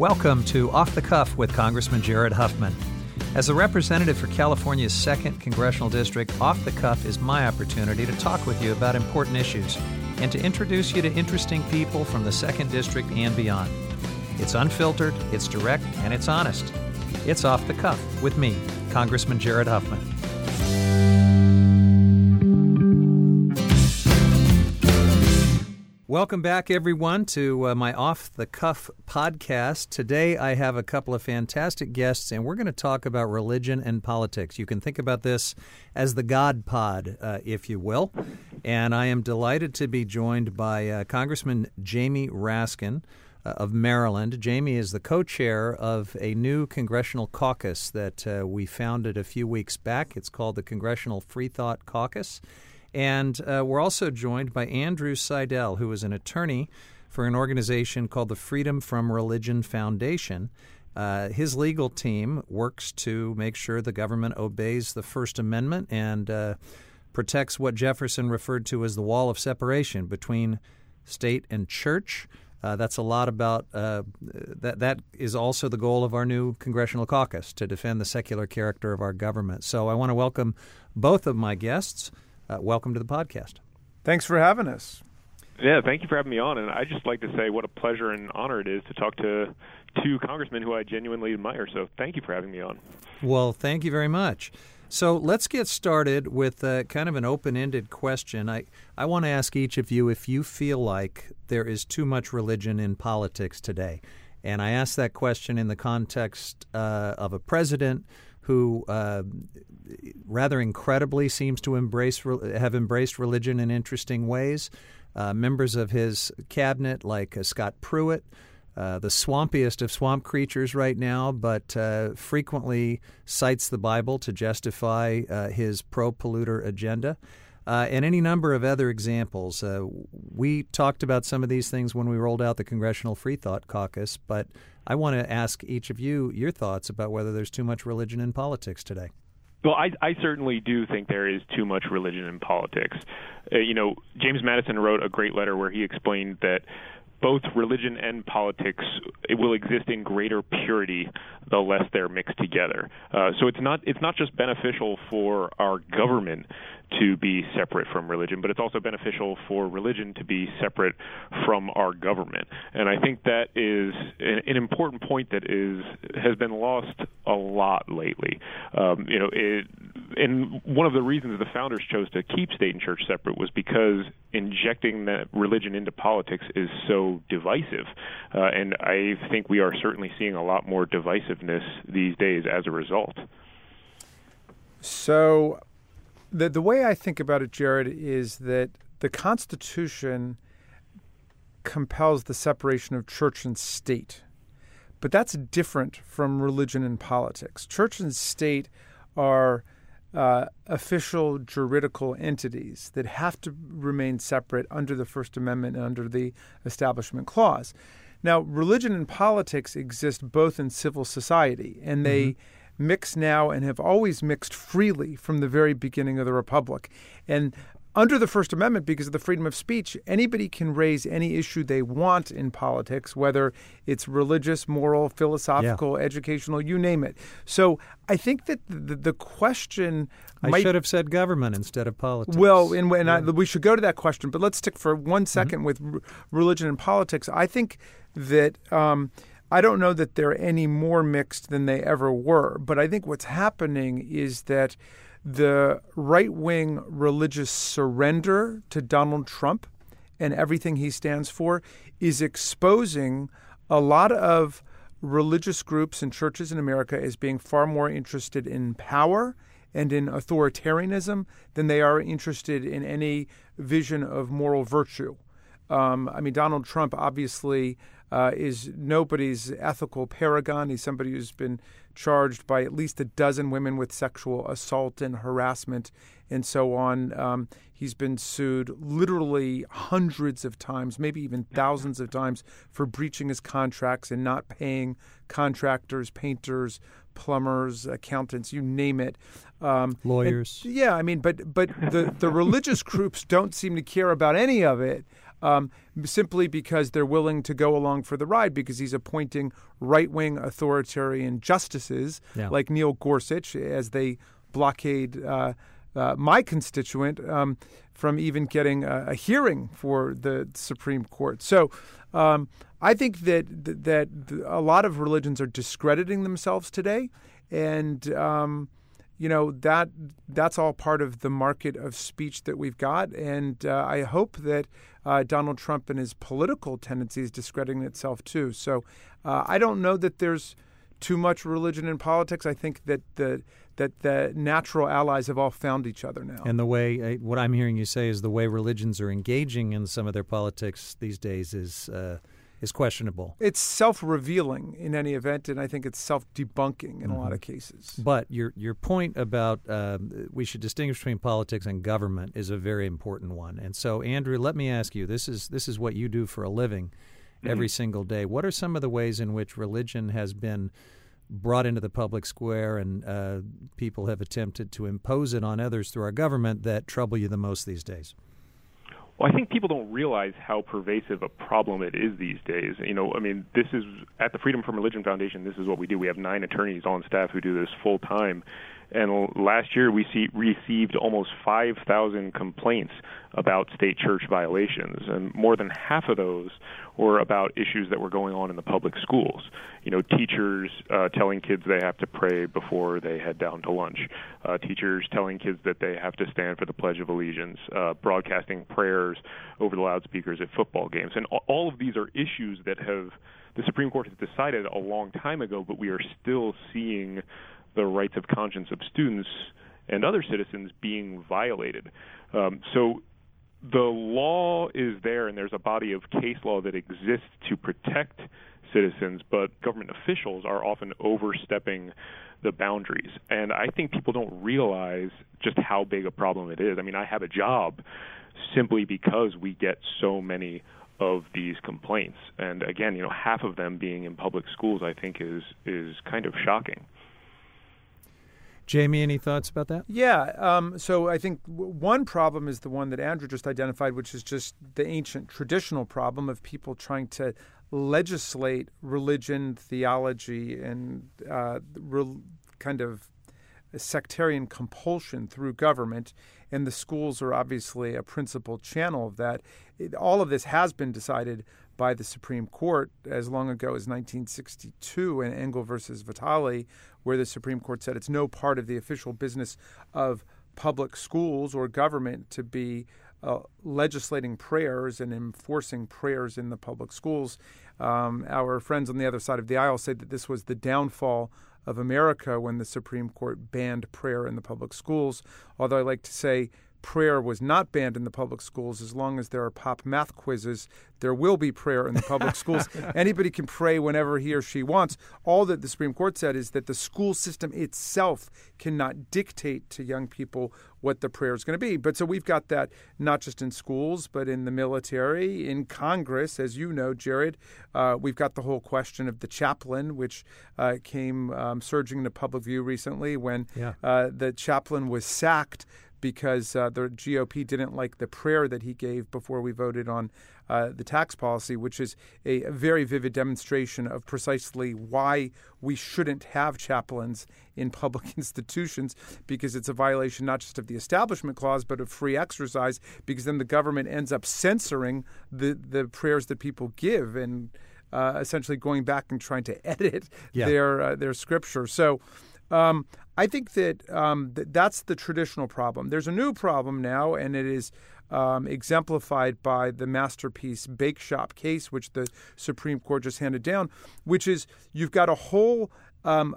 Welcome to Off the Cuff with Congressman Jared Huffman. As a representative for California's 2nd Congressional District, Off the Cuff is my opportunity to talk with you about important issues and to introduce you to interesting people from the 2nd District and beyond. It's unfiltered, it's direct, and it's honest. It's Off the Cuff with me, Congressman Jared Huffman. Welcome back, everyone, to uh, my Off the Cuff podcast. Today, I have a couple of fantastic guests, and we're going to talk about religion and politics. You can think about this as the God Pod, uh, if you will. And I am delighted to be joined by uh, Congressman Jamie Raskin uh, of Maryland. Jamie is the co chair of a new congressional caucus that uh, we founded a few weeks back. It's called the Congressional Free Thought Caucus. And uh, we're also joined by Andrew Seidel, who is an attorney for an organization called the Freedom from Religion Foundation. Uh, his legal team works to make sure the government obeys the First Amendment and uh, protects what Jefferson referred to as the wall of separation between state and church. Uh, that's a lot about uh, that. That is also the goal of our new congressional caucus to defend the secular character of our government. So I want to welcome both of my guests. Uh, welcome to the podcast. Thanks for having us. Yeah, thank you for having me on. And I just like to say what a pleasure and honor it is to talk to two congressmen who I genuinely admire. So thank you for having me on. Well, thank you very much. So let's get started with uh, kind of an open ended question. I, I want to ask each of you if you feel like there is too much religion in politics today. And I ask that question in the context uh, of a president who uh, rather incredibly seems to embrace have embraced religion in interesting ways. Uh, members of his cabinet, like uh, Scott Pruitt, uh, the swampiest of swamp creatures right now, but uh, frequently cites the Bible to justify uh, his pro polluter agenda. Uh, and any number of other examples. Uh, we talked about some of these things when we rolled out the Congressional Free Thought Caucus, but I want to ask each of you your thoughts about whether there's too much religion in politics today. Well, I, I certainly do think there is too much religion in politics. Uh, you know, James Madison wrote a great letter where he explained that both religion and politics it will exist in greater purity the less they're mixed together. Uh, so it's not it's not just beneficial for our government to be separate from religion, but it's also beneficial for religion to be separate from our government. And I think that is an, an important point that is has been lost a lot lately. Um, you know, it, and one of the reasons the founders chose to keep state and church separate was because injecting that religion into politics is so divisive. Uh, and I think we are certainly seeing a lot more divisiveness these days as a result. So the the way I think about it, Jared, is that the Constitution compels the separation of church and state. But that's different from religion and politics. Church and state are uh, official juridical entities that have to remain separate under the First Amendment and under the Establishment Clause. Now, religion and politics exist both in civil society, and they mm-hmm mix now and have always mixed freely from the very beginning of the Republic. And under the First Amendment, because of the freedom of speech, anybody can raise any issue they want in politics, whether it's religious, moral, philosophical, yeah. educational, you name it. So I think that the, the question. I might, should have said government instead of politics. Well, and, and yeah. I, we should go to that question, but let's stick for one second mm-hmm. with r- religion and politics. I think that. Um, I don't know that they're any more mixed than they ever were, but I think what's happening is that the right wing religious surrender to Donald Trump and everything he stands for is exposing a lot of religious groups and churches in America as being far more interested in power and in authoritarianism than they are interested in any vision of moral virtue. Um, I mean, Donald Trump obviously uh, is nobody's ethical paragon. He's somebody who's been charged by at least a dozen women with sexual assault and harassment and so on. Um, he's been sued literally hundreds of times, maybe even thousands of times, for breaching his contracts and not paying contractors, painters, plumbers, accountants, you name it. Um, Lawyers. And, yeah, I mean, but but the, the religious groups don't seem to care about any of it. Um, simply because they're willing to go along for the ride because he's appointing right wing authoritarian justices Yeah. like Neil Gorsuch as they blockade uh, uh, my constituent um, from even getting a, a hearing for the Supreme Court. So um, I think that that a lot of religions are discrediting themselves today, and um, you know that that's all part of the market of speech that we've got. And uh, I hope that uh, Donald Trump and his political tendencies discrediting itself too. So uh, I don't know that there's too much religion in politics. I think that the that the natural allies have all found each other now. And the way, uh, what I'm hearing you say is the way religions are engaging in some of their politics these days is uh, is questionable. It's self-revealing in any event, and I think it's self-debunking in Mm-hmm. a lot of cases. But your your point about um, we should distinguish between politics and government is a very important one. And so, Andrew, let me ask you: this is this is what you do for a living every single day. What are some of the ways in which religion has been brought into the public square and uh, people have attempted to impose it on others through our government that trouble you the most these days? Well, I think people don't realize how pervasive a problem it is these days. You know, I mean, this is at the Freedom from Religion Foundation. This is what we do. We have nine attorneys on staff who do this full time. And last year, we see, received almost 5,000 complaints about state church violations, and more than half of those were about issues that were going on in the public schools. You know, teachers uh, telling kids they have to pray before they head down to lunch, uh, teachers telling kids that they have to stand for the Pledge of Allegiance, uh, broadcasting prayers over the loudspeakers at football games, and all of these are issues that have the Supreme Court has decided a long time ago, but we are still seeing the rights of conscience of students and other citizens being violated. Um, so the law is there, and there's a body of case law that exists to protect citizens, but government officials are often overstepping the boundaries. And I think people don't realize just how big a problem it is. I mean, I have a job simply because we get so many of these complaints. And again, you know, half of them being in public schools, I think is is kind of shocking. Jamie, any thoughts about that? Yeah. Um, so I think w- one problem is the one that Andrew just identified, which is just the ancient traditional problem of people trying to legislate religion, theology, and uh, re- kind of sectarian compulsion through government. And the schools are obviously a principal channel of that. It, all of this has been decided by the Supreme Court as long ago as 1962 in Engel versus Vitale, where the Supreme Court said it's no part of the official business of public schools or government to be uh, legislating prayers and enforcing prayers in the public schools. Um, our friends on the other side of the aisle say that this was the downfall of America when the Supreme Court banned prayer in the public schools. Although I like to say prayer was not banned in the public schools. As long as there are pop math quizzes there will be prayer in the public schools. Anybody can pray whenever he or she wants. All that the supreme court said is that the school system itself cannot dictate to young people what the prayer is going to be. But so we've got that not just in schools but in the military in congress as you know jared. Uh, we've got the whole question of the chaplain which uh, came um, surging into public view recently when Yeah. uh, the chaplain was sacked because uh, the GOP didn't like the prayer that he gave before we voted on uh, the tax policy, which is a, very vivid demonstration of precisely why we shouldn't have chaplains in public institutions, because it's a violation not just of the Establishment Clause, but of free exercise, because then the government ends up censoring the, the prayers that people give and uh, essentially going back and trying to edit Yeah. their, uh, their scripture. So um, I think that um, th- that's the traditional problem. There's a new problem now, and it is um, exemplified by the masterpiece Bake Shop case, which the Supreme Court just handed down, which is you've got a whole um,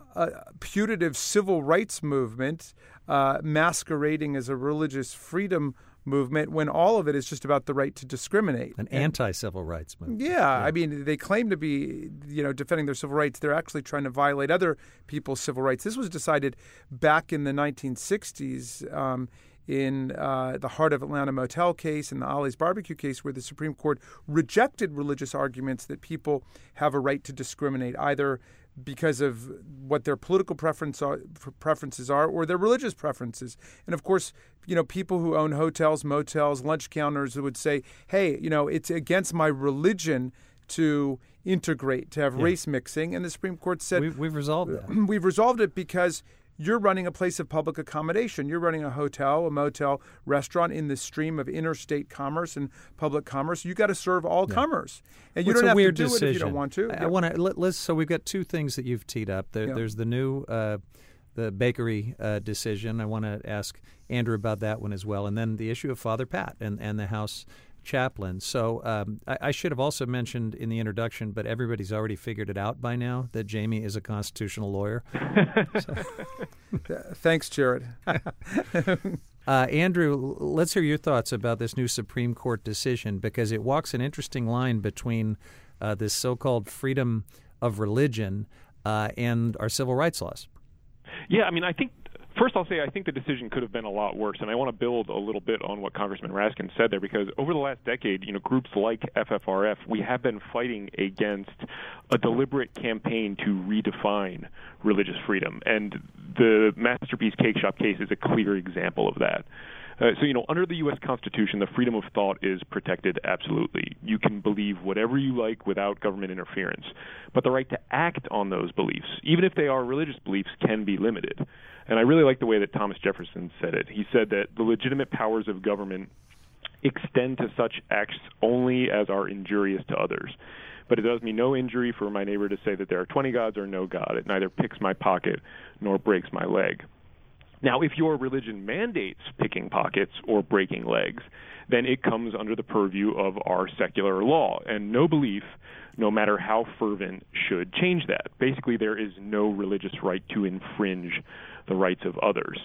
putative civil rights movement uh, masquerading as a religious freedom movement when all of it is just about the right to discriminate. An anti-civil rights movement. yeah, I mean, they claim to be, you know, defending their civil rights. They're actually trying to violate other people's civil rights. This was decided back in the 1960s um, in uh, the Heart of Atlanta Motel case and the Ollie's Barbecue case, where the Supreme Court rejected religious arguments that people have a right to discriminate either because of what their political preference are, preferences are or their religious preferences. And of course, you know, people who own hotels, motels, lunch counters would say, "Hey, you know, it's against my religion to integrate, to have yeah. race mixing." And the Supreme Court said, "We've, we've resolved that. We've resolved it because." You're running a place of public accommodation. You're running a hotel, a motel, restaurant in the stream of interstate commerce and public commerce. You got to serve all yeah. comers, and you well, don't have to do decision. it if you don't want to. I, I want to let, us So we've got two things that you've teed up. There, There's the new. Uh, the bakery uh, decision. I want to ask Andrew about that one as well, and then the issue of Father Pat and, and the House chaplain. So um, I, I, should have also mentioned in the introduction, but everybody's already figured it out by now that Jamie is a constitutional lawyer. Thanks, Jared. uh, Andrew, let's hear your thoughts about this new Supreme Court decision because it walks an interesting line between uh, this so-called freedom of religion uh, and our civil rights laws. Yeah, I mean, I think First, I'll say I think the decision could have been a lot worse, and I want to build a little bit on what Congressman Raskin said there because over the last decade, you know, groups like FFRF, we have been fighting against a deliberate campaign to redefine religious freedom, and the Masterpiece Cake Shop case is a clear example of that. Uh, so, you know, under the U.S. Constitution, the freedom of thought is protected absolutely. You can believe whatever you like without government interference. But the right to act on those beliefs, even if they are religious beliefs, can be limited. And I really like the way that Thomas Jefferson said it. He said that the legitimate powers of government extend to such acts only as are injurious to others. But it does me no injury for my neighbor to say that there are 20 gods or no God. It neither picks my pocket nor breaks my leg. Now, if your religion mandates picking pockets or breaking legs, then it comes under the purview of our secular law, and no belief, no matter how fervent, should change that. Basically, there is no religious right to infringe the rights of others.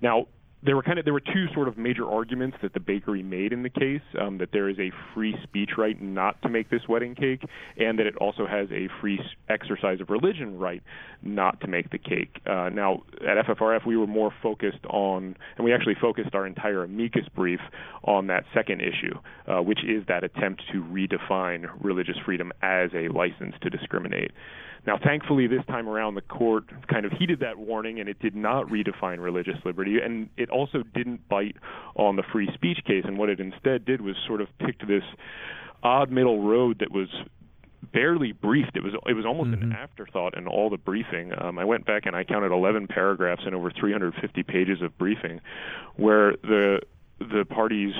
Now, there were kind of there were two sort of major arguments that the bakery made in the case um, that there is a free speech right not to make this wedding cake, and that it also has a free exercise of religion right not to make the cake. Uh, now at FFRF we were more focused on, and we actually focused our entire amicus brief on that second issue, uh, which is that attempt to redefine religious freedom as a license to discriminate. Now, thankfully, this time around, the court kind of heeded that warning and it did not redefine religious liberty. And it also didn't bite on the free speech case. And what it instead did was sort of picked this odd middle road that was barely briefed. It was it was almost mm-hmm. an afterthought in all the briefing. Um, I went back and I counted 11 paragraphs and over 350 pages of briefing, where the the parties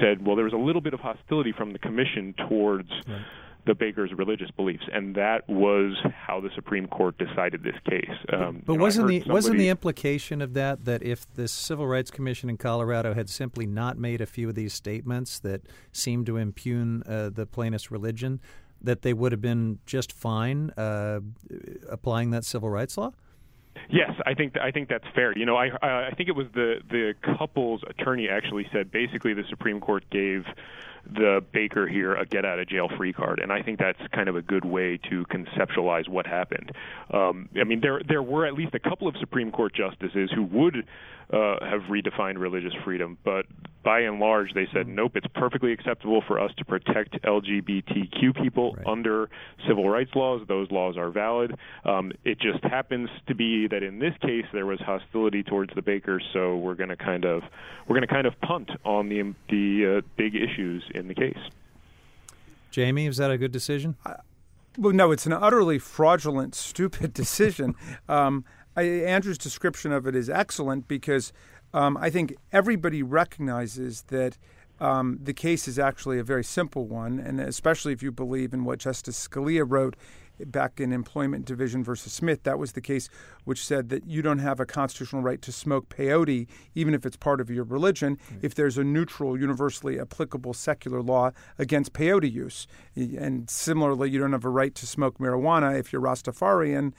said, well, there was a little bit of hostility from the commission towards. Right the baker's religious beliefs, and that was how the Supreme Court decided this case. Um, but wasn't the somebody, wasn't the implication of that that if the Civil Rights Commission in Colorado had simply not made a few of these statements that seemed to impugn uh, the plaintiff's religion, that they would have been just fine uh, applying that civil rights law? Yes, I think I think that's fair. You know, I I think it was the the couple's attorney actually said basically the Supreme Court gave the baker here a get out of jail free card, and I think that's kind of a good way to conceptualize what happened. Um, I mean, there there were at least a couple of Supreme Court justices who would uh, have redefined religious freedom, but by and large, they said nope, it's perfectly acceptable for us to protect LGBTQ people right. under civil rights laws. Those laws are valid. Um, it just happens to be that in this case there was hostility towards the bakers, so we're going to kind of we're going to kind of punt on the the uh, big issues in the case. Jamie, is that a good decision? Uh, well, no, it's an utterly fraudulent, stupid decision. Um, I, Andrew's description of it is excellent because um, I think everybody recognizes that um, the case is actually a very simple one, and especially if you believe in what Justice Scalia wrote back in Employment Division versus Smith, that was the case which said that you don't have a constitutional right to smoke peyote, even if it's part of your religion, mm-hmm. if there's a neutral, universally applicable secular law against peyote use. And similarly, you don't have a right to smoke marijuana if you're Rastafarian.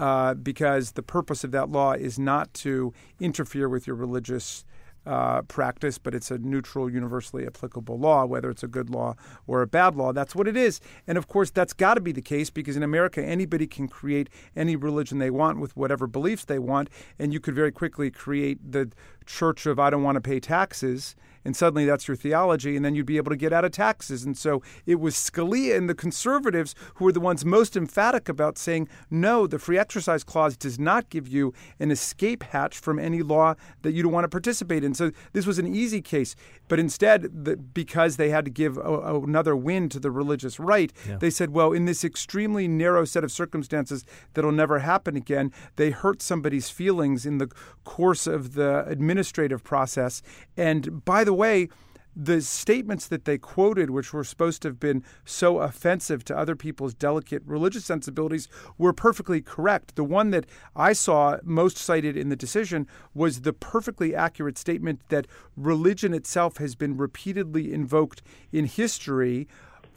Uh, because the purpose of that law is not to interfere with your religious uh, practice, but it's a neutral, universally applicable law, whether it's a good law or a bad law. That's what it is. And of course, that's got to be the case because in America, anybody can create any religion they want with whatever beliefs they want. And you could very quickly create the church of I don't want to pay taxes and suddenly that's your theology, and then you'd be able to get out of taxes. And so it was Scalia and the conservatives who were the ones most emphatic about saying, no, the free exercise clause does not give you an escape hatch from any law that you don't want to participate in. So this was an easy case. But instead, the, because they had to give a, another win to the religious right, yeah. they said, well, in this extremely narrow set of circumstances that'll never happen again, they hurt somebody's feelings in the course of the administrative process. And by the way, the statements that they quoted, which were supposed to have been so offensive to other people's delicate religious sensibilities, were perfectly correct. The one that I saw most cited in the decision was the perfectly accurate statement that religion itself has been repeatedly invoked in history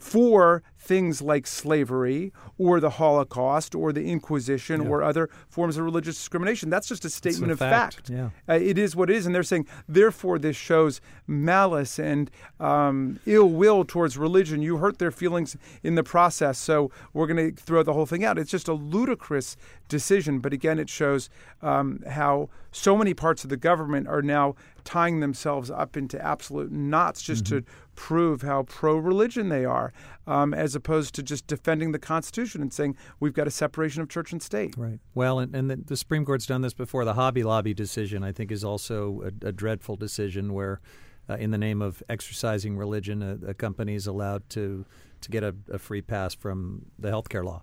for things like slavery or the Holocaust or the Inquisition yeah. or other forms of religious discrimination. That's just a statement of fact. fact. Yeah. Uh, it is what it is. And they're saying, therefore, this shows malice and um, ill will towards religion. You hurt their feelings in the process, so we're going to throw the whole thing out. It's just a ludicrous decision. But again, it shows um, how so many parts of the government are now tying themselves up into absolute knots just mm-hmm. to prove how pro religion they are, um, as opposed to just defending the Constitution and saying we've got a separation of church and state. Right. Well, and, and the, the, Supreme Court's done this before. The Hobby Lobby decision, I think, is also a, a dreadful decision where, uh, in the name of exercising religion, a, a company is allowed to to get a, a free pass from the healthcare law.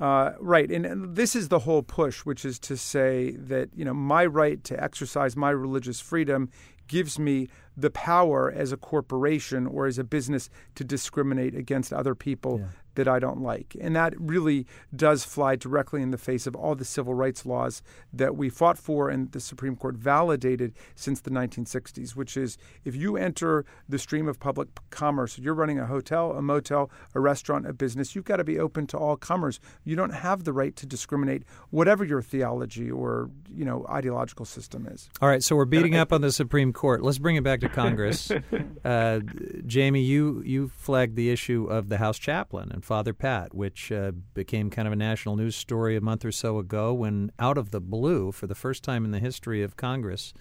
Uh, right, and, and, this is the whole push, which is to say that you know my right to exercise my religious freedom gives me the power as a corporation or as a business to discriminate against other people yeah that I don't like. And that really does fly directly in the face of all the civil rights laws that we fought for and the Supreme Court validated since the 1960s, which is if you enter the stream of public commerce, you're running a hotel, a motel, a restaurant, a business, you've got to be open to all comers. You don't have the right to discriminate whatever your theology or, you know, ideological system is. All right, so we're beating up on the Supreme Court. Let's bring it back to Congress. uh, Jamie, you you flagged the issue of the House chaplain and Father Pat, which uh, became kind of a national news story a month or so ago when, out of the blue, for the first time in the history of Congress,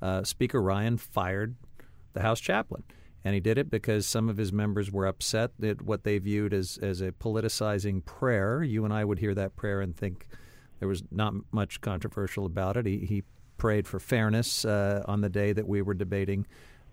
uh, Speaker Ryan fired the House chaplain. And he did it because some of his members were upset at what they viewed as, as a politicizing prayer. You and I would hear that prayer and think there was not much controversial about it. He, he prayed for fairness uh, on the day that we were debating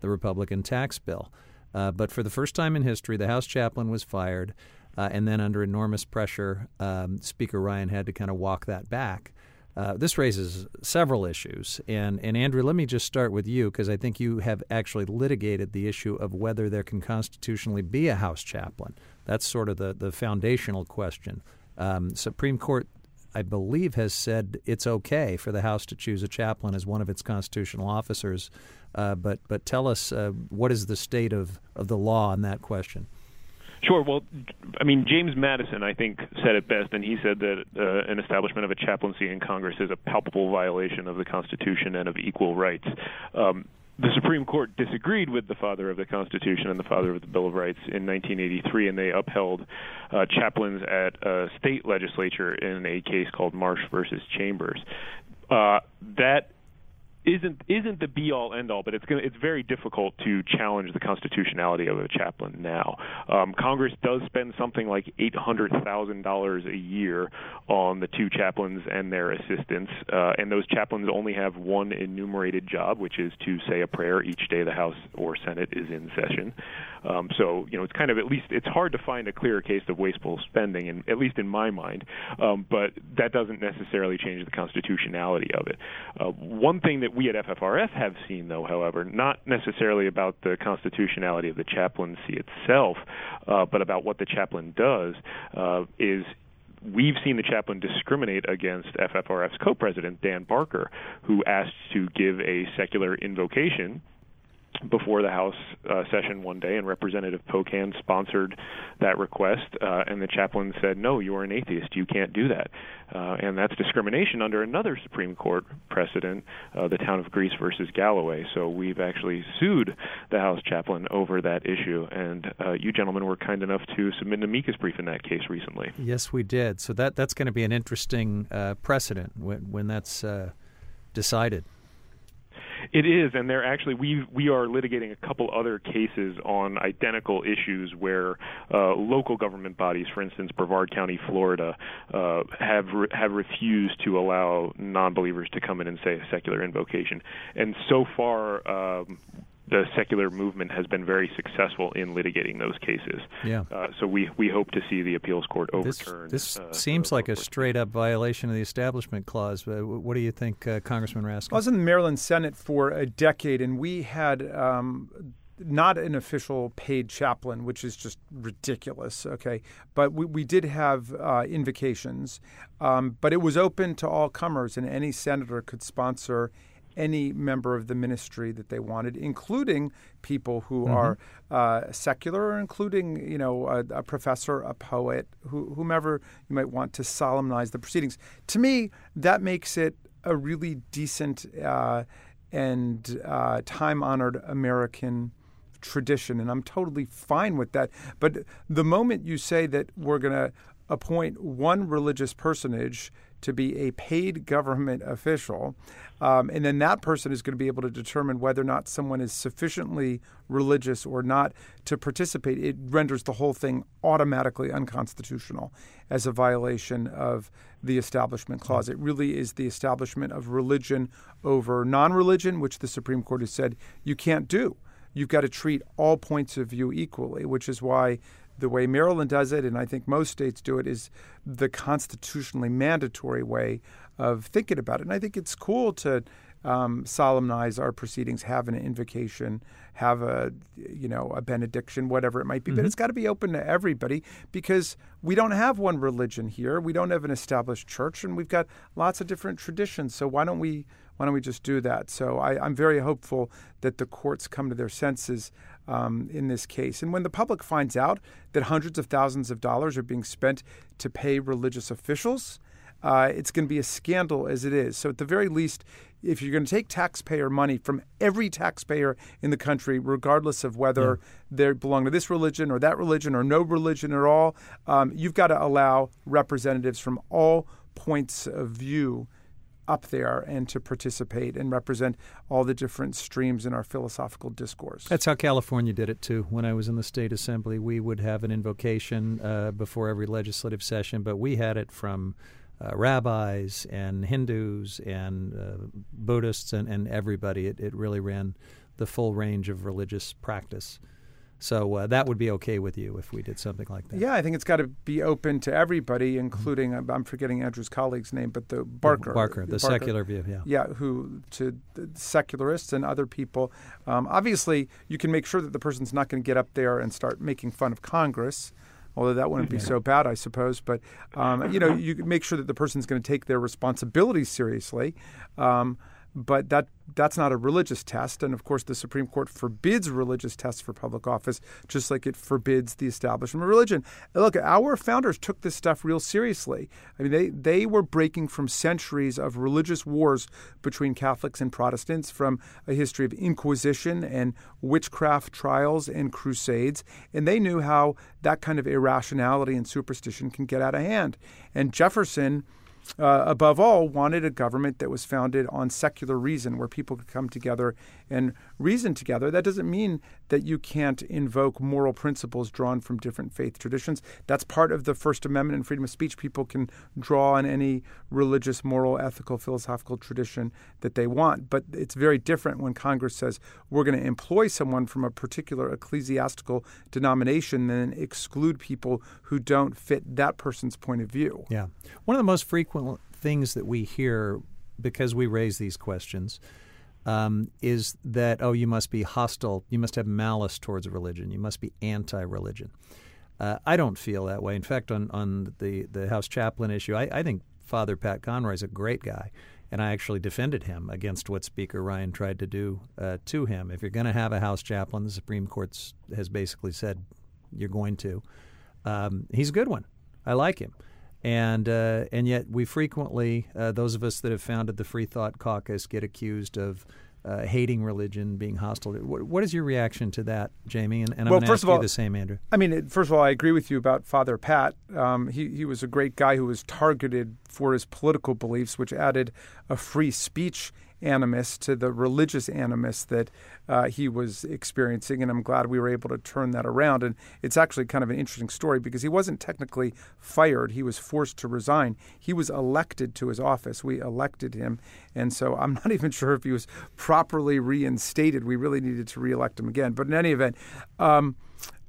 the Republican tax bill. Uh, but for the first time in history, the House chaplain was fired. Uh, and then, under enormous pressure, um, Speaker Ryan had to kind of walk that back. Uh, this raises several issues. And, and Andrew, let me just start with you because I think you have actually litigated the issue of whether there can constitutionally be a House chaplain. That's sort of the, the foundational question. Um, Supreme Court, I believe, has said it's okay for the House to choose a chaplain as one of its constitutional officers. Uh, but, but tell us uh, what is the state of, of the law on that question? Sure. Well, I mean, James Madison, I think, said it best, and he said that uh, an establishment of a chaplaincy in Congress is a palpable violation of the Constitution and of equal rights. Um, the Supreme Court disagreed with the father of the Constitution and the father of the Bill of Rights in 1983, and they upheld uh, chaplains at a state legislature in a case called Marsh versus Chambers. Uh, that isn't isn't the be all end all, but it's gonna, it's very difficult to challenge the constitutionality of a chaplain now. Um, Congress does spend something like eight hundred thousand dollars a year on the two chaplains and their assistants, uh, and those chaplains only have one enumerated job, which is to say a prayer each day the House or Senate is in session. Um, so you know it's kind of at least it's hard to find a clear case of wasteful spending, and at least in my mind. Um, but that doesn't necessarily change the constitutionality of it. Uh, one thing that we at FFRF have seen, though, however, not necessarily about the constitutionality of the chaplaincy itself, uh, but about what the chaplain does, uh, is we've seen the chaplain discriminate against FFRF's co-president Dan Barker, who asked to give a secular invocation before the House uh, session one day, and Representative Pocan sponsored that request, uh, and the chaplain said, "No, you are an atheist. You can't do that," uh, and that's discrimination under another Supreme Court precedent, uh, the town of Greece versus Galloway. So we've actually sued the House chaplain over that issue, and uh, you gentlemen were kind enough to submit an amicus brief in that case recently. Yes, we did. So that that's going to be an interesting uh, precedent when when that's decided. It is, and they're actually we we are litigating a couple other cases on identical issues where uh, local government bodies, for instance, Brevard County, Florida, uh, have re- have refused to allow non-believers to come in and say a secular invocation, and so far. Um, the secular movement has been very successful in litigating those cases. Yeah. Uh, so we, we hope to see the appeals court overturn. This, this uh, seems the like a straight up violation of the Establishment Clause. Uh, what do you think, uh, Congressman Raskin? I was in the Maryland Senate for a decade, and we had um, not an official paid chaplain, which is just ridiculous. Okay, but we, we did have uh, invocations, um, but it was open to all comers, and any senator could sponsor any member of the ministry that they wanted, including people who Mm-hmm. are uh, secular, or including you know a, a professor, a poet, who, whomever you might want to solemnize the proceedings. To me, that makes it a really decent uh, and uh, time-honored American tradition, and I'm totally fine with that. But the moment you say that we're going to appoint one religious personage to be a paid government official, um, and then that person is going to be able to determine whether or not someone is sufficiently religious or not to participate, it renders the whole thing automatically unconstitutional as a violation of the Establishment Clause. It really is the establishment of religion over non religion, which the Supreme Court has said you can't do. You've got to treat all points of view equally, which is why the way Maryland does it, and I think most states do it, is the constitutionally mandatory way of thinking about it. And I think it's cool to um, solemnize our proceedings, have an invocation, have a you know a benediction, whatever it might be. But it's got to be open to everybody because we don't have one religion here. We don't have an established church, and we've got lots of different traditions. So why don't we why don't we just do that? So I, I'm very hopeful that the courts come to their senses um, in this case. And when the public finds out that hundreds of thousands of dollars are being spent to pay religious officials, uh, it's going to be a scandal as it is. So, at the very least, if you're going to take taxpayer money from every taxpayer in the country, regardless of whether they belong to this religion or that religion or no religion at all, um, you've got to allow representatives from all points of view up there and to participate and represent all the different streams in our philosophical discourse. That's how California did it too. When I was in the state assembly, we would have an invocation uh, before every legislative session, but we had it from uh, rabbis and Hindus and uh, Buddhists and, and everybody. It, it really ran the full range of religious practice. So uh, that would be okay with you if we did something like that. Yeah, I think it's got to be open to everybody, including I'm forgetting Andrew's colleague's name, but the Barker, Barker, the secular view. Yeah, yeah, who to the secularists and other people. Um, obviously, you can make sure that the person's not going to get up there and start making fun of Congress. Although that wouldn't be so bad, I suppose. But um, you know, you make sure that the person's going to take their responsibilities seriously. Um, but that that's not a religious test, and of course, the Supreme Court forbids religious tests for public office, just like it forbids the establishment of religion. Look, our founders took this stuff real seriously. I mean, they they were breaking from centuries of religious wars between Catholics and Protestants, from a history of Inquisition and witchcraft trials and crusades, and they knew how that kind of irrationality and superstition can get out of hand. And Jefferson uh, above all, wanted a government that was founded on secular reason, where people could come together and reason together. That doesn't mean that you can't invoke moral principles drawn from different faith traditions. That's part of the First Amendment and freedom of speech. People can draw on any religious, moral, ethical, philosophical tradition that they want. But it's very different when Congress says we're going to employ someone from a particular ecclesiastical denomination, then exclude people who don't fit that person's point of view. Yeah. One of the most frequent things that we hear because we raise these questions um, is that, oh, you must be hostile, you must have malice towards religion, you must be anti religion. Uh, I don't feel that way. In fact, on, on the, the House chaplain issue, I, I think Father Pat Conroy is a great guy. And I actually defended him against what Speaker Ryan tried to do uh, to him. If you're going to have a House chaplain, the Supreme Court has basically said you're going to. Um, he's a good one. I like him and uh, and yet we frequently uh, those of us that have founded the Free Thought Caucus get accused of uh, hating religion, being hostile. What, what is your reaction to that, Jamie? And, and I'm Well, to first of all- the same, Andrew. I mean, first of all, I agree with you about Father Pat. Um, he he was a great guy who was targeted for his political beliefs, which added a free speech animus to the religious animus that uh, he was experiencing. And I'm glad we were able to turn that around. And it's actually kind of an interesting story because he wasn't technically fired, he was forced to resign. He was elected to his office. We elected him. And so I'm not even sure if he was properly reinstated. We really needed to reelect him again. But in any event, um,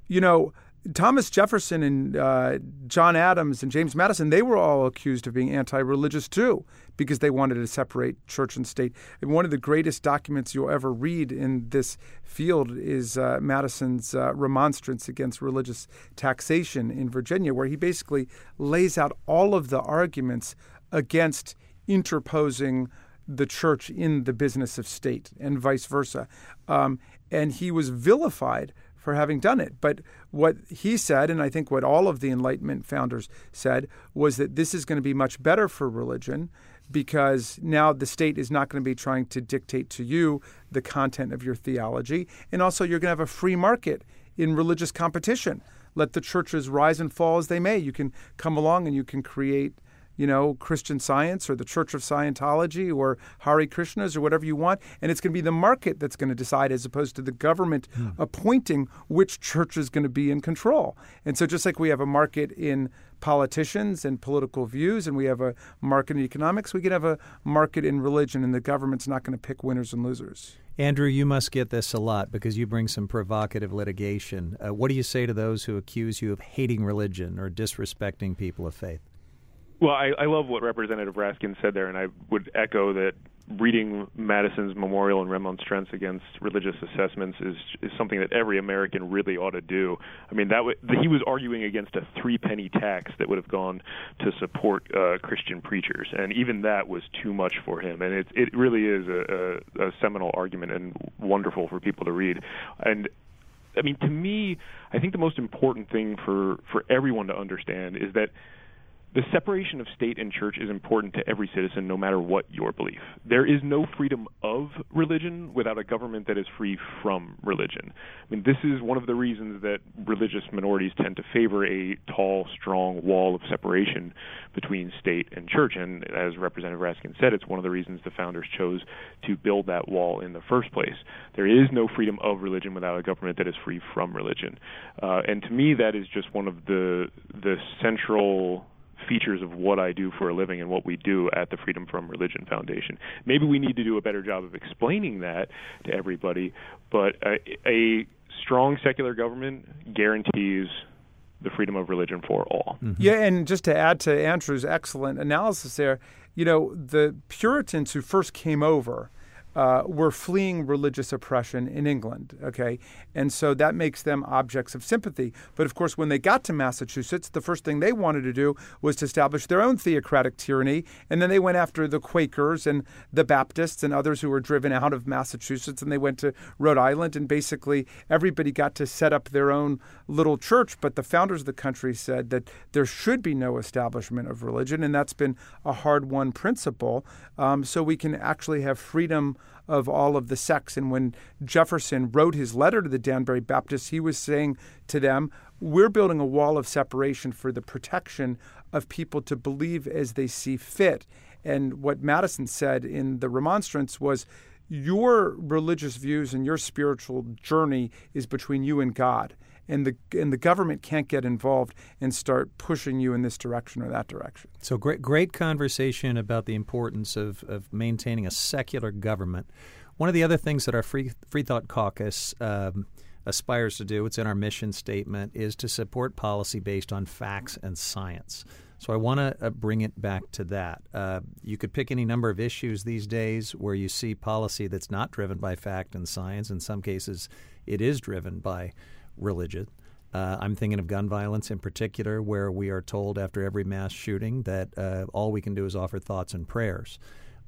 you know, Thomas Jefferson and uh, John Adams and James Madison, they were all accused of being anti religious too, because they wanted to separate church and state. And one of the greatest documents you'll ever read in this field is uh, Madison's uh, remonstrance against religious taxation in Virginia, where he basically lays out all of the arguments against interposing the church in the business of state and vice versa. Um, and he was vilified for having done it. But what he said, and I think what all of the Enlightenment founders said, was that this is going to be much better for religion because now the state is not going to be trying to dictate to you the content of your theology. And also, you're going to have a free market in religious competition. Let the churches rise and fall as they may. You can come along and you can create you know, Christian Science or the Church of Scientology or Hare Krishnas or whatever you want. And it's going to be the market that's going to decide as opposed to the government hmm. appointing which church is going to be in control. And so, just like we have a market in politicians and political views, and we have a market in economics, we can have a market in religion, and the government's not going to pick winners and losers. Andrew, you must get this a lot because you bring some provocative litigation. Uh, what do you say to those who accuse you of hating religion or disrespecting people of faith? Well, I, I love what Representative Raskin said there, and I would echo that reading Madison's memorial and remonstrance against religious assessments is is something that every American really ought to do. I mean, that w- he was arguing against a three penny tax that would have gone to support uh, Christian preachers, and even that was too much for him. And it it really is a, a, a seminal argument and wonderful for people to read. And I mean, to me, I think the most important thing for for everyone to understand is that the separation of state and church is important to every citizen, no matter what your belief. There is no freedom of religion without a government that is free from religion. I mean, this is one of the reasons that religious minorities tend to favor a tall, strong wall of separation between state and church. And as Representative Raskin said, it's one of the reasons the founders chose to build that wall in the first place. There is no freedom of religion without a government that is free from religion. Uh, and to me, that is just one of the the central features of what I do for a living and what we do at the Freedom from Religion Foundation. Maybe we need to do a better job of explaining that to everybody, but a, a strong secular government guarantees the freedom of religion for all. Mm-hmm. Yeah, and just to add to Andrew's excellent analysis there, you know, the Puritans who first came over uh, were fleeing religious oppression in England. Okay, and so that makes them objects of sympathy. But of course, when they got to Massachusetts, the first thing they wanted to do was to establish their own theocratic tyranny, and then they went after the Quakers and the Baptists and others who were driven out of Massachusetts, and they went to Rhode Island, and basically everybody got to set up their own little church. But the founders of the country said that there should be no establishment of religion, and that's been a hard-won principle. Um, so we can actually have freedom of all of the sects. And when Jefferson wrote his letter to the Danbury Baptists, he was saying to them, We're building a wall of separation for the protection of people to believe as they see fit. And what Madison said in the remonstrance was, Your religious views and your spiritual journey is between you and God and the and the government can't get involved and start pushing you in this direction or that direction. So great great conversation about the importance of, of maintaining a secular government. One of the other things that our Free Free Thought Caucus um, aspires to do, it's in our mission statement, is to support policy based on facts and science. So I want to uh, bring it back to that. Uh, you could pick any number of issues these days where you see policy that's not driven by fact and science. In some cases, it is driven by religion. Uh, I'm thinking of gun violence in particular, where we are told after every mass shooting that uh, all we can do is offer thoughts and prayers.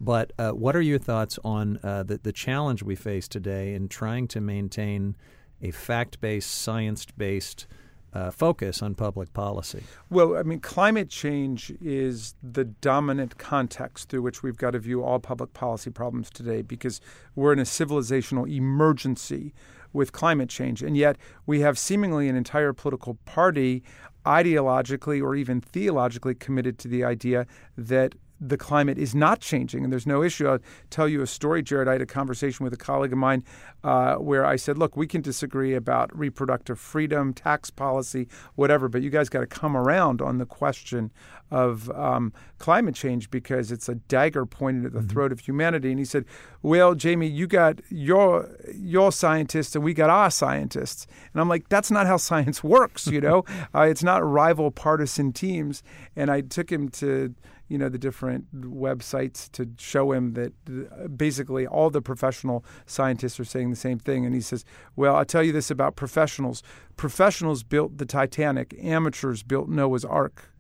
But uh, what are your thoughts on uh, the, the challenge we face today in trying to maintain a fact based, science based uh, focus on public policy? Well, I mean, climate change is the dominant context through which we've got to view all public policy problems today because we're in a civilizational emergency with climate change. And yet we have seemingly an entire political party ideologically or even theologically committed to the idea that the climate is not changing and there's no issue. I'll tell you a story, Jared. I had a conversation with a colleague of mine uh, where I said, look, we can disagree about reproductive freedom, tax policy, whatever, but you guys got to come around on the question of um, climate change because it's a dagger pointed at the mm-hmm. throat of humanity. And he said, well, Jamie, you got your your scientists and we got our scientists. And I'm like, that's not how science works, you know? uh, it's not rival partisan teams. And I took him to you know the different websites to show him that basically all the professional scientists are saying the same thing. And he says well i'll tell you this about professionals. Professionals built the titanic amateurs built noah's ark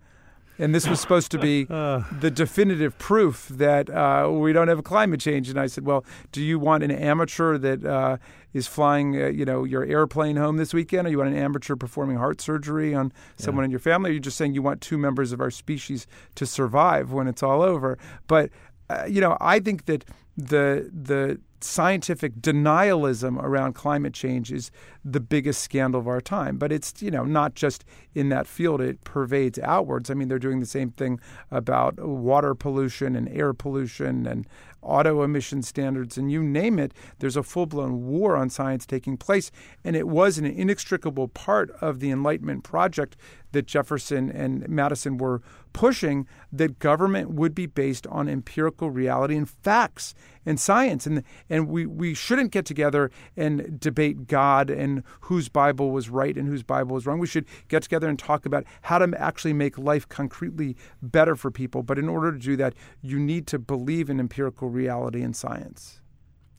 and this was supposed to be uh. the definitive proof that uh, we don't have a climate change. And I said, well, do you want an amateur that uh, is flying, uh, you know, your airplane home this weekend, or you want an amateur performing heart surgery on someone yeah. in your family? Or are you just saying you want two members of our species to survive when it's all over? But uh, you know, I think that the the scientific denialism around climate change is the biggest scandal of our time. But it's you know not just in that field; it pervades outwards. I mean, they're doing the same thing about water pollution and air pollution and auto emission standards, and you name it. There's a full blown war on science taking place, and it was an inextricable part of the Enlightenment project that Jefferson and Madison were pushing that government would be based on empirical reality and facts and science. And and we we shouldn't get together and debate God and whose bible was right and whose bible was wrong. We should get together and talk about how to actually make life concretely better for people. But in order to do that you need to believe in empirical reality and science.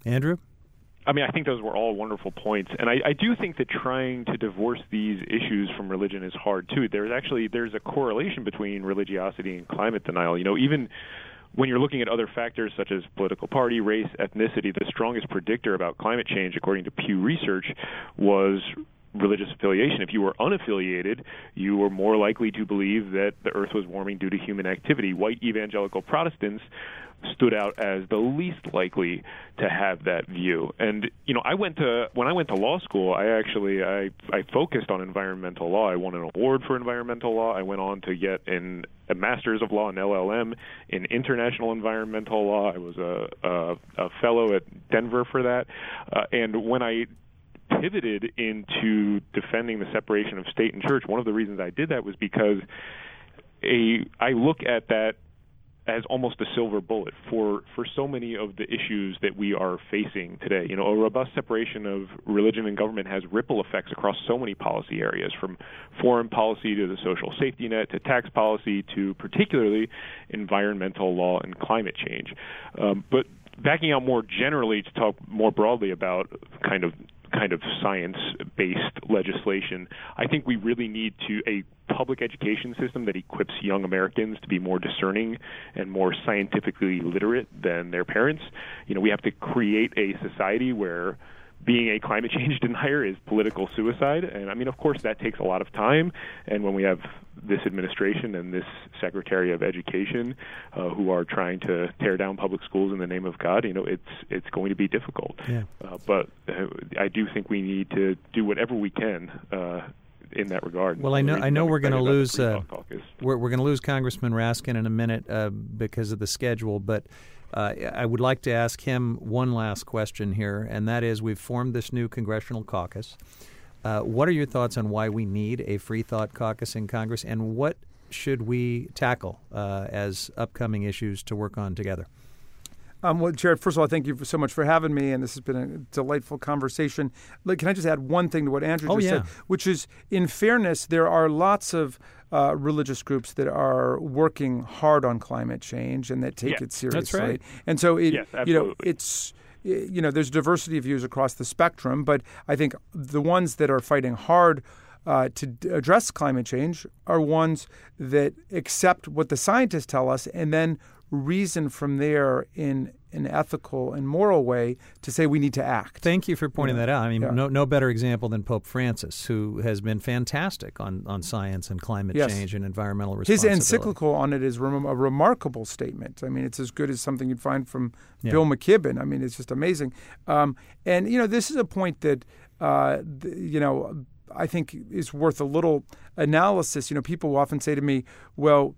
Andrew I mean, I think those were all wonderful points, and I, I do think that trying to divorce these issues from religion is hard too. There's actually there's a correlation between religiosity and climate denial. You know, even when you're looking at other factors such as political party, race, ethnicity, the strongest predictor about climate change, according to Pew Research, was religious affiliation. If you were unaffiliated, you were more likely to believe that the earth was warming due to human activity. White evangelical Protestants stood out as the least likely to have that view. And you know, I went to when I went to law school, I actually I I focused on environmental law. I won an award for environmental law. I went on to get in a master's of law in LLM in international environmental law. I was a a, a fellow at Denver for that. Uh, and when I pivoted into defending the separation of state and church, one of the reasons I did that was because a I look at that as almost a silver bullet for for so many of the issues that we are facing today. You know, a robust separation of religion and government has ripple effects across so many policy areas, from foreign policy to the social safety net to tax policy to particularly environmental law and climate change. Um, but backing out more generally to talk more broadly about kind of kind of science-based legislation. I think we really need to a public education system that equips young Americans to be more discerning and more scientifically literate than their parents. You know, we have to create a society where being a climate change denier is political suicide. And I mean, of course, that takes a lot of time. And when we have this administration and this Secretary of Education uh, who are trying to tear down public schools in the name of God, you know, it's it's going to be difficult. Yeah. Uh, but uh, I do think we need to do whatever we can uh, in that regard. Well, I know I know we're going to lose uh, we're we're going to lose Congressman Raskin in a minute uh, because of the schedule, but uh, I would like to ask him one last question here, and that is: We've formed this new congressional caucus. Uh, what are your thoughts on why we need a free thought caucus in Congress, and what should we tackle uh, as upcoming issues to work on together? Um, well, Jared, first of all, thank you so much for having me, and this has been a delightful conversation. Can I just add one thing to what Andrew oh, just yeah. said, which is, in fairness, there are lots of uh, religious groups that are working hard on climate change and that take yeah, it seriously. That's right. And so, it, yes, you know, it's you know, there's diversity of views across the spectrum, but I think the ones that are fighting hard. Uh, to address climate change are ones that accept what the scientists tell us and then reason from there in an ethical and moral way to say we need to act. Thank you for pointing yeah. that out. I mean, yeah. no, no better example than Pope Francis, who has been fantastic on, on science and climate yes. change and environmental responsibility. His encyclical on it is rem- a remarkable statement. I mean, it's as good as something you'd find from yeah. Bill McKibben. I mean, it's just amazing. Um, and, you know, this is a point that, uh, the, you know, I think is worth a little analysis. You know, people often say to me, well,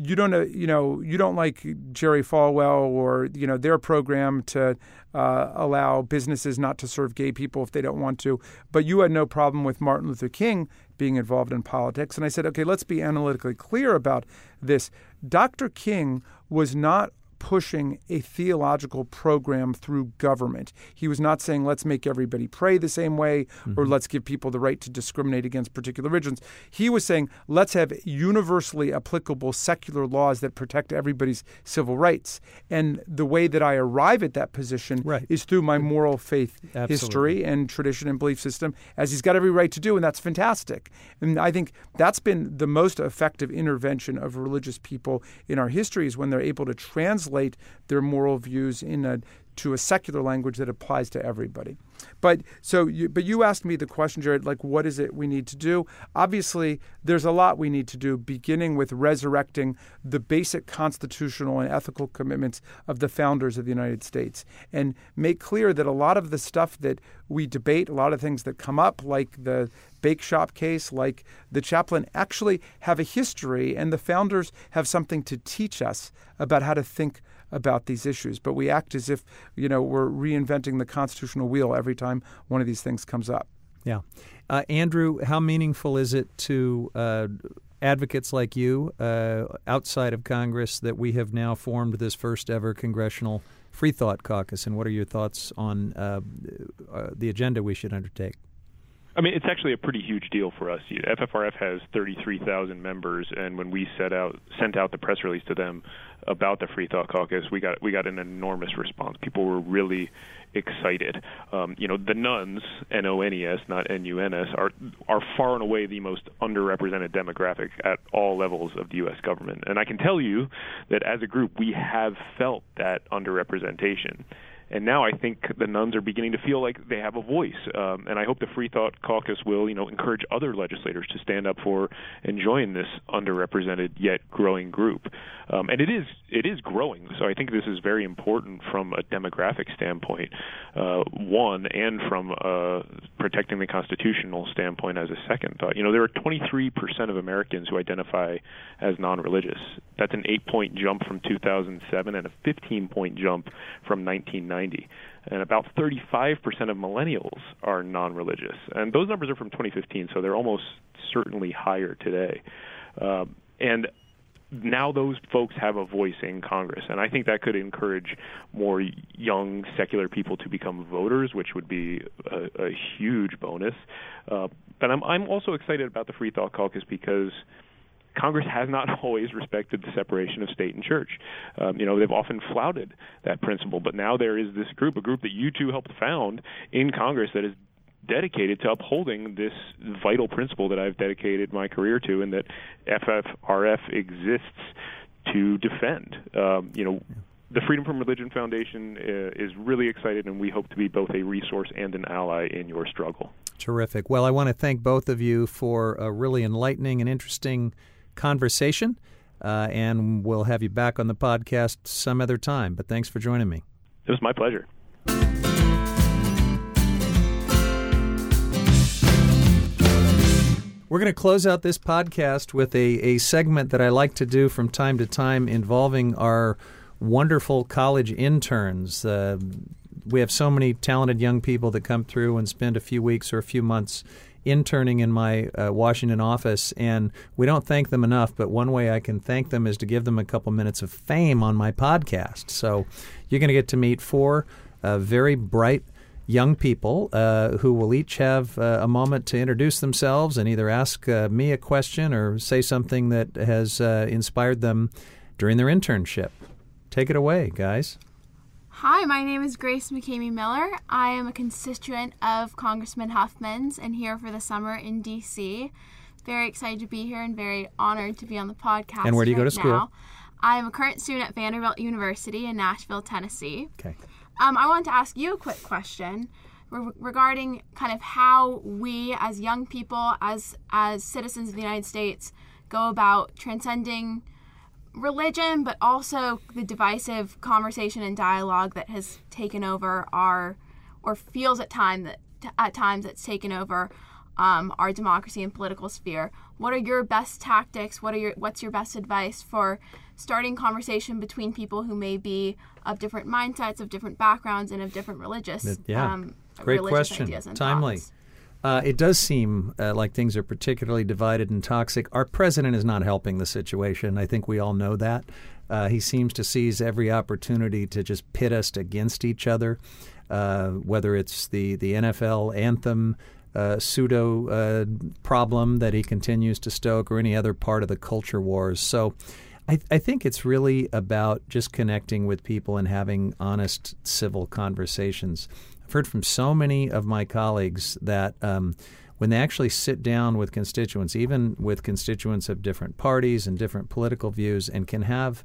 you don't uh, you know you don't like Jerry Falwell or you know their program to uh, allow businesses not to serve gay people if they don't want to, but you had no problem with Martin Luther King being involved in politics. And I said, okay, let's be analytically clear about this. Dr. King was not pushing a theological program through government. He was not saying, let's make everybody pray the same way mm-hmm. or let's give people the right to discriminate against particular religions. He was saying, let's have universally applicable secular laws that protect everybody's civil rights. And the way that I arrive at that position right. is through my moral faith Absolutely. history and tradition and belief system, as he's got every right to do, and that's fantastic. And I think that's been the most effective intervention of religious people in our history is when they're able to translate translate their moral views in a, to a secular language that applies to everybody. But so, you, but you asked me the question, Jared. Like, what is it we need to do? Obviously, there's a lot we need to do, beginning with resurrecting the basic constitutional and ethical commitments of the founders of the United States, and make clear that a lot of the stuff that we debate, a lot of things that come up, like the bake shop case, like the chaplain, actually have a history, and the founders have something to teach us about how to think about these issues. But we act as if you know we're reinventing the constitutional wheel every time one of these things comes up. Yeah, uh, Andrew, how meaningful is it to uh, advocates like you uh, outside of Congress that we have now formed this first ever congressional Free Thought Caucus? And what are your thoughts on uh, uh, the agenda we should undertake? I mean, it's actually a pretty huge deal for us. FFRF has 33,000 members, and when we set out sent out the press release to them about the Free Thought Caucus, we got we got an enormous response. People were really excited. Um, you know, the nones, N-O-N-E-S, not N-U-N-S, are are far and away the most underrepresented demographic at all levels of the U.S. government. And I can tell you that as a group, we have felt that underrepresentation and now I think the nones are beginning to feel like they have a voice. Um, and I hope the Free Thought Caucus will, you know, encourage other legislators to stand up for and join this underrepresented yet growing group. Um, and it is it is growing. So I think this is very important from a demographic standpoint, uh, one, and from a protecting the constitutional standpoint as a second thought. You know, there are 23% of Americans who identify as non-religious. That's an eight-point jump from 2007 and a 15-point jump from 1990. 1990. And about 35% of millennials are non religious. And those numbers are from 2015, so they're almost certainly higher today. Um, and now those folks have a voice in Congress, and I think that could encourage more young secular people to become voters, which would be a, a huge bonus. Uh, but I'm I'm also excited about the Free Thought Caucus because Congress has not always respected the separation of state and church. Um, you know, they've often flouted that principle, but now there is this group, a group that you two helped found in Congress that is dedicated to upholding this vital principle that I've dedicated my career to, and that FFRF exists to defend. Um, you know, the Freedom from Religion Foundation uh, is really excited, and we hope to be both a resource and an ally in your struggle. Terrific. Well, I want to thank both of you for a really enlightening and interesting conversation. Uh, and we'll have you back on the podcast some other time. But thanks for joining me. It was my pleasure. We're going to close out this podcast with a, a segment that I like to do from time to time involving our wonderful college interns. Uh, we have so many talented young people that come through and spend a few weeks or a few months interning in my uh, Washington office, and we don't thank them enough. But one way I can thank them is to give them a couple minutes of fame on my podcast. So you're going to get to meet four uh, very bright young people uh, who will each have uh, a moment to introduce themselves and either ask uh, me a question or say something that has uh, inspired them during their internship. Take it away, guys. Hi, my name is Grace McCamey Miller. I am a constituent of Congressman Huffman's and here for the summer in D.C. Very excited to be here and very honored to be on the podcast. And where do you right go to school? I'm a current student at Vanderbilt University in Nashville, Tennessee. Okay. Um, I want to ask you a quick question re- regarding kind of how we, as young people, as as citizens of the United States, go about transcending religion, but also the divisive conversation and dialogue that has taken over our, or feels at time that at times that's taken over um, our democracy and political sphere. What are your best tactics? What are your what's your best advice for starting conversation between people who may be of different mindsets, of different backgrounds, and of different religious yeah. um, Great religious question. Timely. thoughts? Uh, it does seem uh, like things are particularly divided and toxic. Our president is not helping the situation. I think we all know that. Uh, he seems to seize every opportunity to just pit us against each other, uh, whether it's the, the NFL anthem uh, pseudo uh, problem that he continues to stoke or any other part of the culture wars. So I, I think it's really about just connecting with people and having honest civil conversations. I've heard from so many of my colleagues that um, when they actually sit down with constituents, even with constituents of different parties and different political views, and can have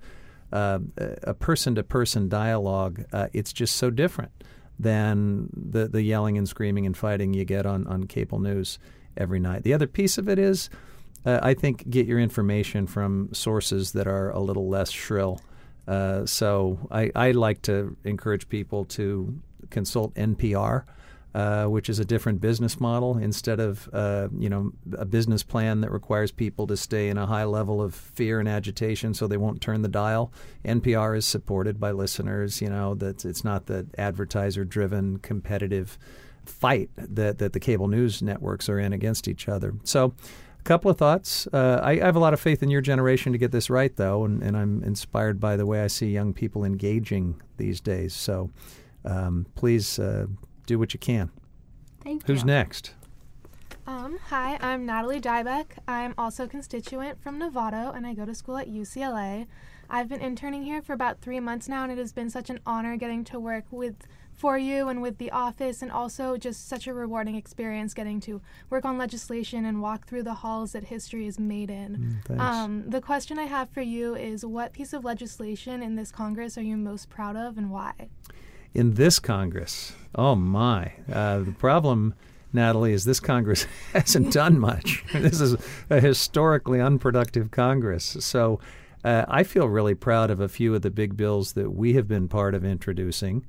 uh, a person to person dialogue, uh, it's just so different than the, the yelling and screaming and fighting you get on, on cable news every night. The other piece of it is, uh, I think, get your information from sources that are a little less shrill. Uh, so I, I like to encourage people to consult NPR, uh, which is a different business model. Instead of uh, you know a business plan that requires people to stay in a high level of fear and agitation so they won't turn the dial, NPR is supported by listeners. You know that it's not the advertiser-driven competitive fight that that the cable news networks are in against each other. So. A couple of thoughts. Uh, I, I have a lot of faith in your generation to get this right, though, and, and I'm inspired by the way I see young people engaging these days. So, um, please uh, do what you can. Thank Who's you. Who's next? Um, hi, I'm Natalie Dybeck. I'm also a constituent from Novato, and I go to school at UCLA. I've been interning here for about three months now, and it has been such an honor getting to work with for you and with the office, and also just such a rewarding experience getting to work on legislation and walk through the halls that history is made in. thanks. Um, the question I have for you is, what piece of legislation in this Congress are you most proud of, and why? In this Congress. Oh my! Uh, the problem, Natalie, is this Congress hasn't done much. this is a historically unproductive Congress. So uh, I feel really proud of a few of the big bills that we have been part of introducing.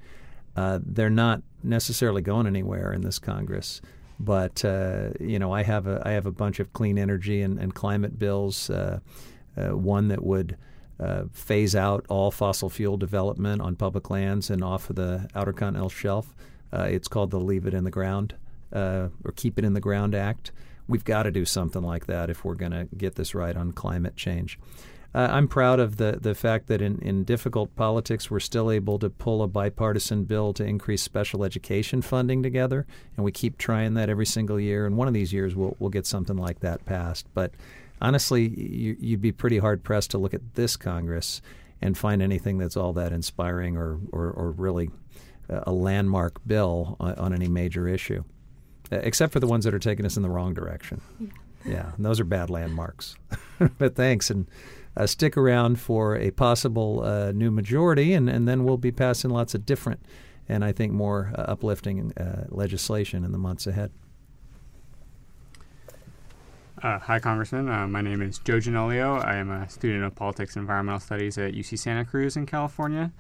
Uh, they're not necessarily going anywhere in this Congress. But uh, you know, I have a I have a bunch of clean energy and, and climate bills. Uh, uh, one that would uh, phase out all fossil fuel development on public lands and off of the Outer Continental Shelf. Uh, it's called the Leave It in the Ground uh, or Keep It in the Ground Act. We've got to do something like that if we're going to get this right on climate change. Uh, I'm proud of the, the fact that in, in difficult politics, we're still able to pull a bipartisan bill to increase special education funding together, and we keep trying that every single year. And one of these years, we'll, we'll get something like that passed. But honestly, you, you'd be pretty hard pressed to look at this Congress and find anything that's all that inspiring or, or, or really a landmark bill on, on any major issue, except for the ones that are taking us in the wrong direction. Yeah. Yeah, and those are bad landmarks. but thanks, and uh, stick around for a possible uh, new majority, and, and then we'll be passing lots of different and I think more uh, uplifting uh, legislation in the months ahead. Uh, hi, Congressman. Uh, my name is Joe Genolio. I am a student of politics and environmental studies at UC Santa Cruz in California.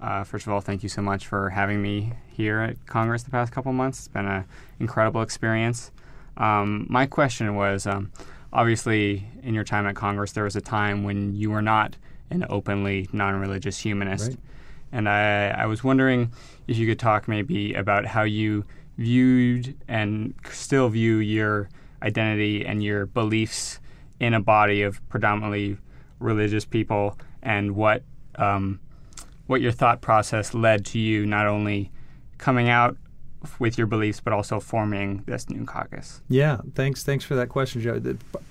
Uh, first of all, thank you so much for having me here at Congress the past couple months. It's been an incredible experience. Um, my question was um, obviously, in your time at Congress, there was a time when you were not an openly non religious humanist. Right. And I, I was wondering if you could talk maybe about how you viewed and still view your identity and your beliefs in a body of predominantly religious people and what um, what your thought process led to you not only coming out with your beliefs but also forming this new caucus. Yeah, thanks. Thanks for that question, Joe.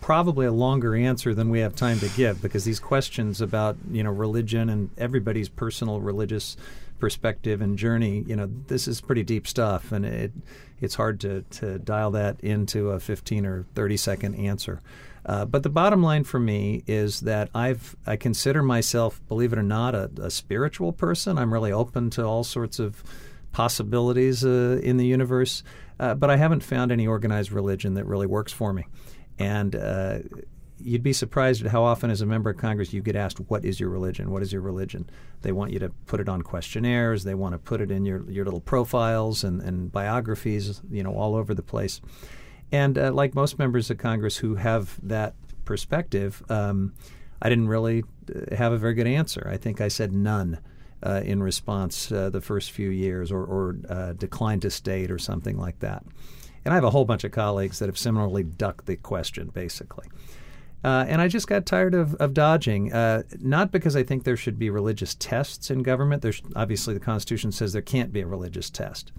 Probably a longer answer than we have time to give because these questions about you know religion and everybody's personal religious perspective and journey, you know, this is pretty deep stuff, and it it's hard to to dial that into a 15 or 30 second answer. Uh, but the bottom line for me is that I've I consider myself, believe it or not, a, a spiritual person. I'm really open to all sorts of possibilities uh, in the universe, uh, but I haven't found any organized religion that really works for me. And uh, you'd be surprised at how often, as a member of Congress, you get asked, "What is your religion? What is your religion?" They want you to put it on questionnaires. They want to put it in your your little profiles and, and biographies, you know, all over the place. And uh, like most members of Congress who have that perspective, um, I didn't really uh, have a very good answer. I think I said none. Uh, in response uh, the first few years or, or uh, declined to state or something like that. And I have a whole bunch of colleagues that have similarly ducked the question, basically. Uh, and I just got tired of, of dodging, uh, not because I think there should be religious tests in government. There's obviously the Constitution says there can't be a religious test,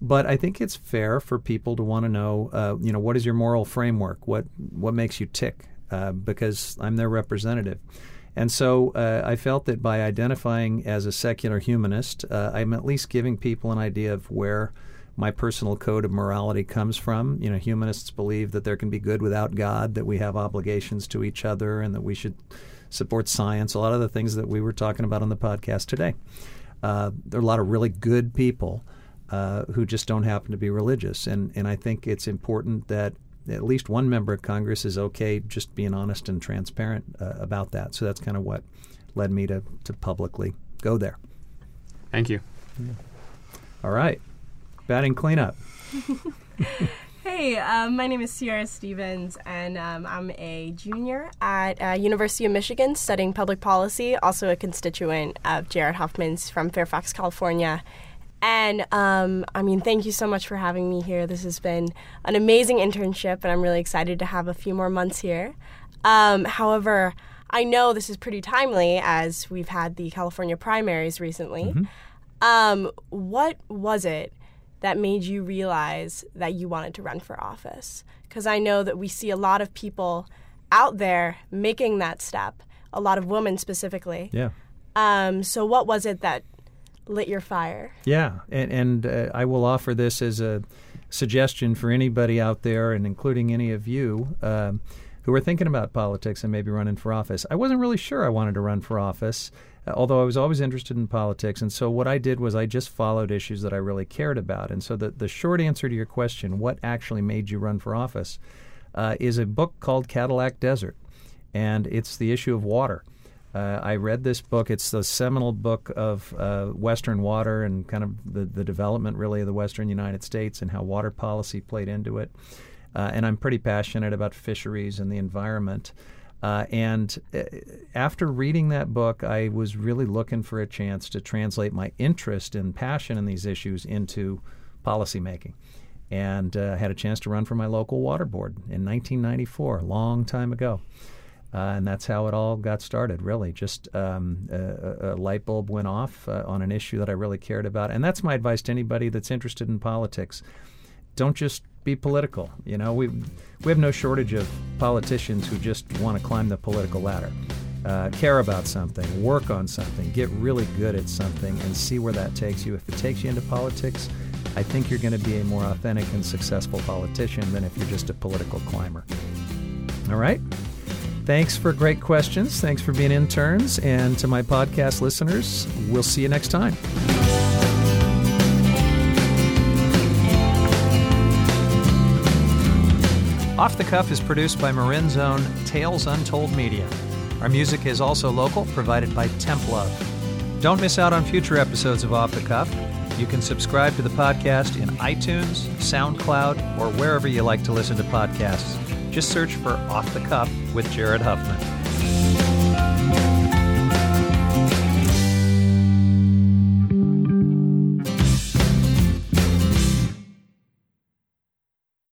but I think it's fair for people to want to know, uh, you know, what is your moral framework? What what makes you tick? because I'm their representative. And so uh, I felt that by identifying as a secular humanist, uh, I'm at least giving people an idea of where my personal code of morality comes from. You know, humanists believe that there can be good without God, that we have obligations to each other, and that we should support science. A lot of the things that we were talking about on the podcast today. Uh, there are a lot of really good people uh, who just don't happen to be religious, and and I think it's important that at least one member of Congress is okay just being honest and transparent uh, about that. So that's kind of what led me to, to publicly go there. Thank you. Yeah. All right. Batting cleanup. hey, um, my name is Sierra Stevens, and um, I'm a junior at uh, University of Michigan studying public policy, also a constituent of Jared Huffman's from Fairfax, California. And um, I mean, thank you so much for having me here. This has been an amazing internship, and I'm really excited to have a few more months here. Um, however, I know this is pretty timely as we've had the California primaries recently. Mm-hmm. Um, what was it that made you realize that you wanted to run for office? Because I know that we see a lot of people out there making that step, a lot of women specifically. Yeah. Um, so, what was it that lit your fire. Yeah, and, and uh, I will offer this as a suggestion for anybody out there, and including any of you um, who are thinking about politics and maybe running for office. I wasn't really sure I wanted to run for office, although I was always interested in politics. And so what I did was I just followed issues that I really cared about. And so the, the short answer to your question, what actually made you run for office, uh, is a book called Cadillac Desert. And it's the issue of water. Uh, I read this book. It's the seminal book of uh, Western water and kind of the, the development, really, of the Western United States and how water policy played into it. Uh, and I'm pretty passionate about fisheries and the environment. Uh, and uh, after reading that book, I was really looking for a chance to translate my interest and passion in these issues into policymaking. And uh, had a chance to run for my local water board in 1994, a long time ago. Uh, and that's how it all got started, really. Just um, a, a, light bulb went off uh, on an issue that I really cared about. And that's my advice to anybody that's interested in politics. Don't just be political. You know, we, we have no shortage of politicians who just want to climb the political ladder. Uh, care about something, work on something, get really good at something, and see where that takes you. If it takes you into politics, I think you're going to be a more authentic and successful politician than if you're just a political climber. All right? Thanks for great questions. Thanks for being interns. And to my podcast listeners, we'll see you next time. Off the Cuff is produced by Marin's own Tales Untold Media. Our music is also local, provided by Temp Love. Don't miss out on future episodes of Off the Cuff. You can subscribe to the podcast in iTunes, SoundCloud, or wherever you like to listen to podcasts. Just search for Off the Cuff with Jared Huffman.